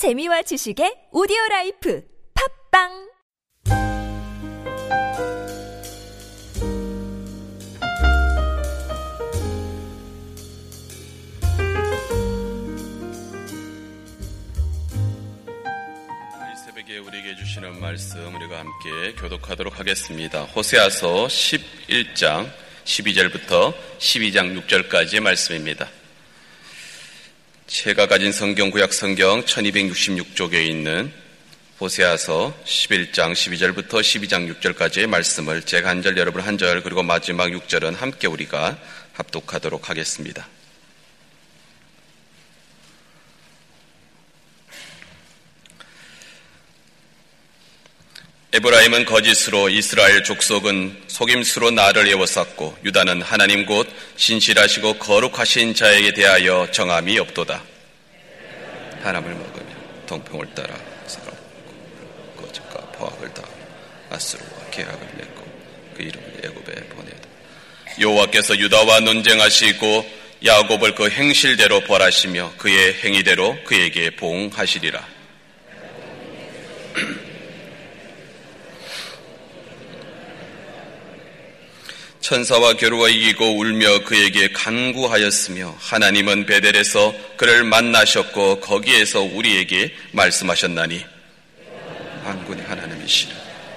재미와 지식의 오디오 라이프 팝빵 우리에게 주시는 말씀 우리가 함께 교독하도록 하겠습니다. 호세아서 11장 12절부터 12장 6절까지의 말씀입니다. 제가 가진 성경 구약 성경 1266쪽에 있는 호세아서 11장 12절부터 12장 6절까지의 말씀을 제가 한 절 여러분 한 절 그리고 마지막 6절은 함께 우리가 합독하도록 하겠습니다. 에브라임은 거짓으로 이스라엘 족속은 속임수로 나를 에워쌌고 유다는 하나님 곧 신실하시고 거룩하신 자에게 대하여 정함이 없도다. 하나님을 먹으며 동평을 따라 사람 거짓과 포악을 다 아스루와 계약을 맺고 그 이름을 애굽에 보내다. 여호와께서 유다와 논쟁하시고 야곱을 그 행실대로 벌하시며 그의 행위대로 그에게 봉하시리라. 천사와 겨루어 이기고 울며 그에게 간구하였으며 하나님은 베델에서 그를 만나셨고 거기에서 우리에게 말씀하셨나니 한군의 하나님이시라.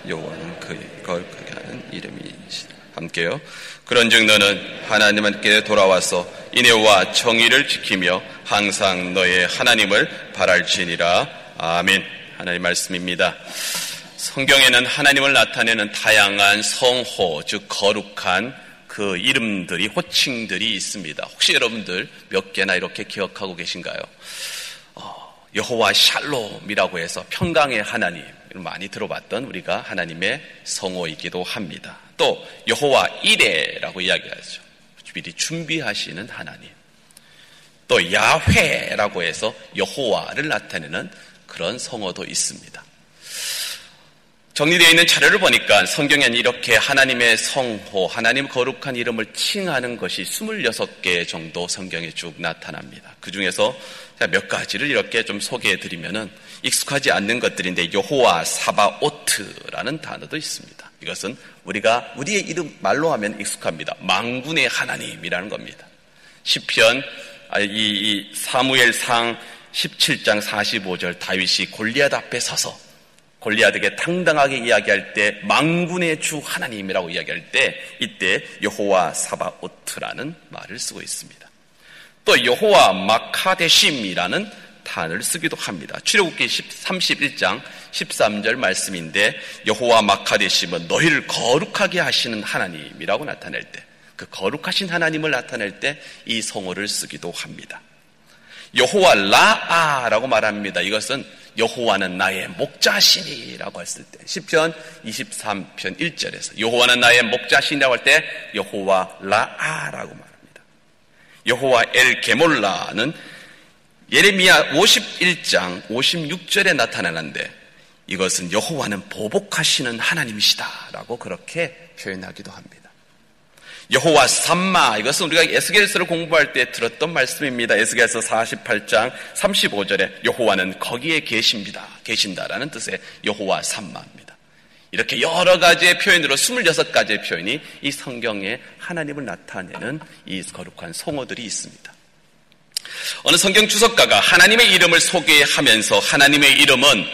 여호와는 그의 거룩하게 하는 이름이시라. 함께요. 그런즉 너는 하나님께 돌아와서 인애와 정의를 지키며 항상 너의 하나님을 바랄지니라. 아멘. 하나님 말씀입니다. 성경에는 하나님을 나타내는 다양한 성호, 즉 거룩한 그 이름들이 호칭들이 있습니다. 혹시 여러분들 몇 개나 이렇게 기억하고 계신가요? 어, 여호와 샬롬이라고 해서 평강의 하나님 많이 들어봤던 우리가 하나님의 성호이기도 합니다. 또 여호와 이레라고 이야기하죠. 미리 준비하시는 하나님. 또 야훼라고 해서 여호와를 나타내는 그런 성어도 있습니다. 정리되어 있는 자료를 보니까 성경에는 이렇게 하나님의 성호, 하나님 거룩한 이름을 칭하는 것이 26개 정도 성경에 쭉 나타납니다. 그 중에서 몇 가지를 이렇게 좀 소개해 드리면은 익숙하지 않는 것들인데 여호와 사바오트라는 단어도 있습니다. 이것은 우리가 우리의 이름 말로 하면 익숙합니다. 망군의 하나님이라는 겁니다. 시편 이, 이 사무엘상 17장 45절 다윗이 골리앗 앞에 서서 골리앗에게 당당하게 이야기할 때 망군의 주 하나님이라고 이야기할 때 이때 여호와 사바오트라는 말을 쓰고 있습니다. 또 여호와 마카데심이라는 단어를 쓰기도 합니다. 출애굽기 31장 13절 말씀인데 여호와 마카데심은 너희를 거룩하게 하시는 하나님이라고 나타낼 때 그 거룩하신 하나님을 나타낼 때 이 성어를 쓰기도 합니다. 여호와 라아라고 말합니다. 이것은 여호와는 나의 목자시니라고 했을 때 시편 23편 1절에서 여호와는 나의 목자시니라고 할 때 여호와 라아라고 말합니다. 여호와 엘 게몰라는 예레미야 51장 56절에 나타나는데 이것은 여호와는 보복하시는 하나님이시다라고 그렇게 표현하기도 합니다. 여호와 삼마 이것은 우리가 에스겔서를 공부할 때 들었던 말씀입니다. 에스겔서 48장 35절에 여호와는 거기에 계십니다. 계신다라는 뜻의 여호와 삼마입니다. 이렇게 여러 가지의 표현으로 26가지의 표현이 이 성경에 하나님을 나타내는 이 거룩한 성어들이 있습니다. 어느 성경 주석가가 하나님의 이름을 소개하면서 하나님의 이름은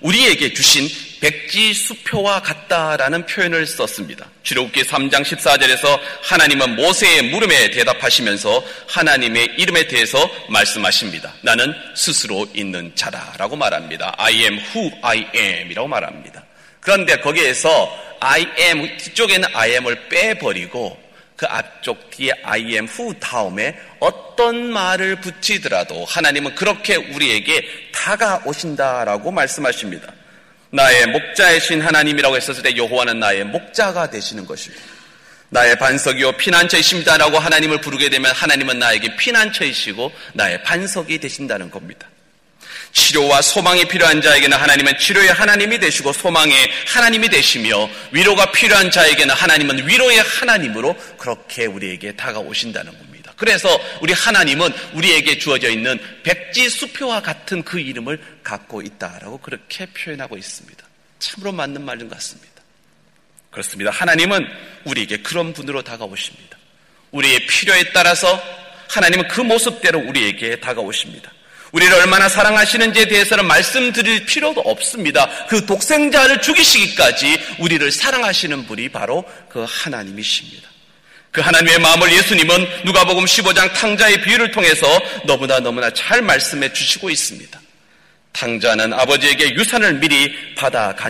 우리에게 주신 백지 수표와 같다라는 표현을 썼습니다. 주록기 3장 14절에서 하나님은 모세의 물음에 대답하시면서 하나님의 이름에 대해서 말씀하십니다. 나는 스스로 있는 자다라고 말합니다. I am who I am 이라고 말합니다. 그런데 거기에서 I am 뒤쪽에는 I am을 빼버리고 그 앞쪽 뒤에 I am who 다음에 어떤 말을 붙이더라도 하나님은 그렇게 우리에게 다가오신다라고 말씀하십니다. 나의 목자이신 하나님이라고 했었을 때 여호와는 나의 목자가 되시는 것입니다. 나의 반석이요 피난처이십니다라고 하나님을 부르게 되면 하나님은 나에게 피난처이시고 나의 반석이 되신다는 겁니다. 치료와 소망이 필요한 자에게는 하나님은 치료의 하나님이 되시고 소망의 하나님이 되시며 위로가 필요한 자에게는 하나님은 위로의 하나님으로 그렇게 우리에게 다가오신다는 겁니다. 그래서 우리 하나님은 우리에게 주어져 있는 백지 수표와 같은 그 이름을 갖고 있다라고 그렇게 표현하고 있습니다. 참으로 맞는 말인 것 같습니다. 그렇습니다. 하나님은 우리에게 그런 분으로 다가오십니다. 우리의 필요에 따라서 하나님은 그 모습대로 우리에게 다가오십니다. 우리를 얼마나 사랑하시는지에 대해서는 말씀드릴 필요도 없습니다. 그 독생자를 죽이시기까지 우리를 사랑하시는 분이 바로 그 하나님이십니다. 그 하나님의 마음을 예수님은 누가복음 15장 탕자의 비유를 통해서 너무나 너무나 잘 말씀해 주시고 있습니다. 탕자는 아버지에게 유산을 미리 받아 간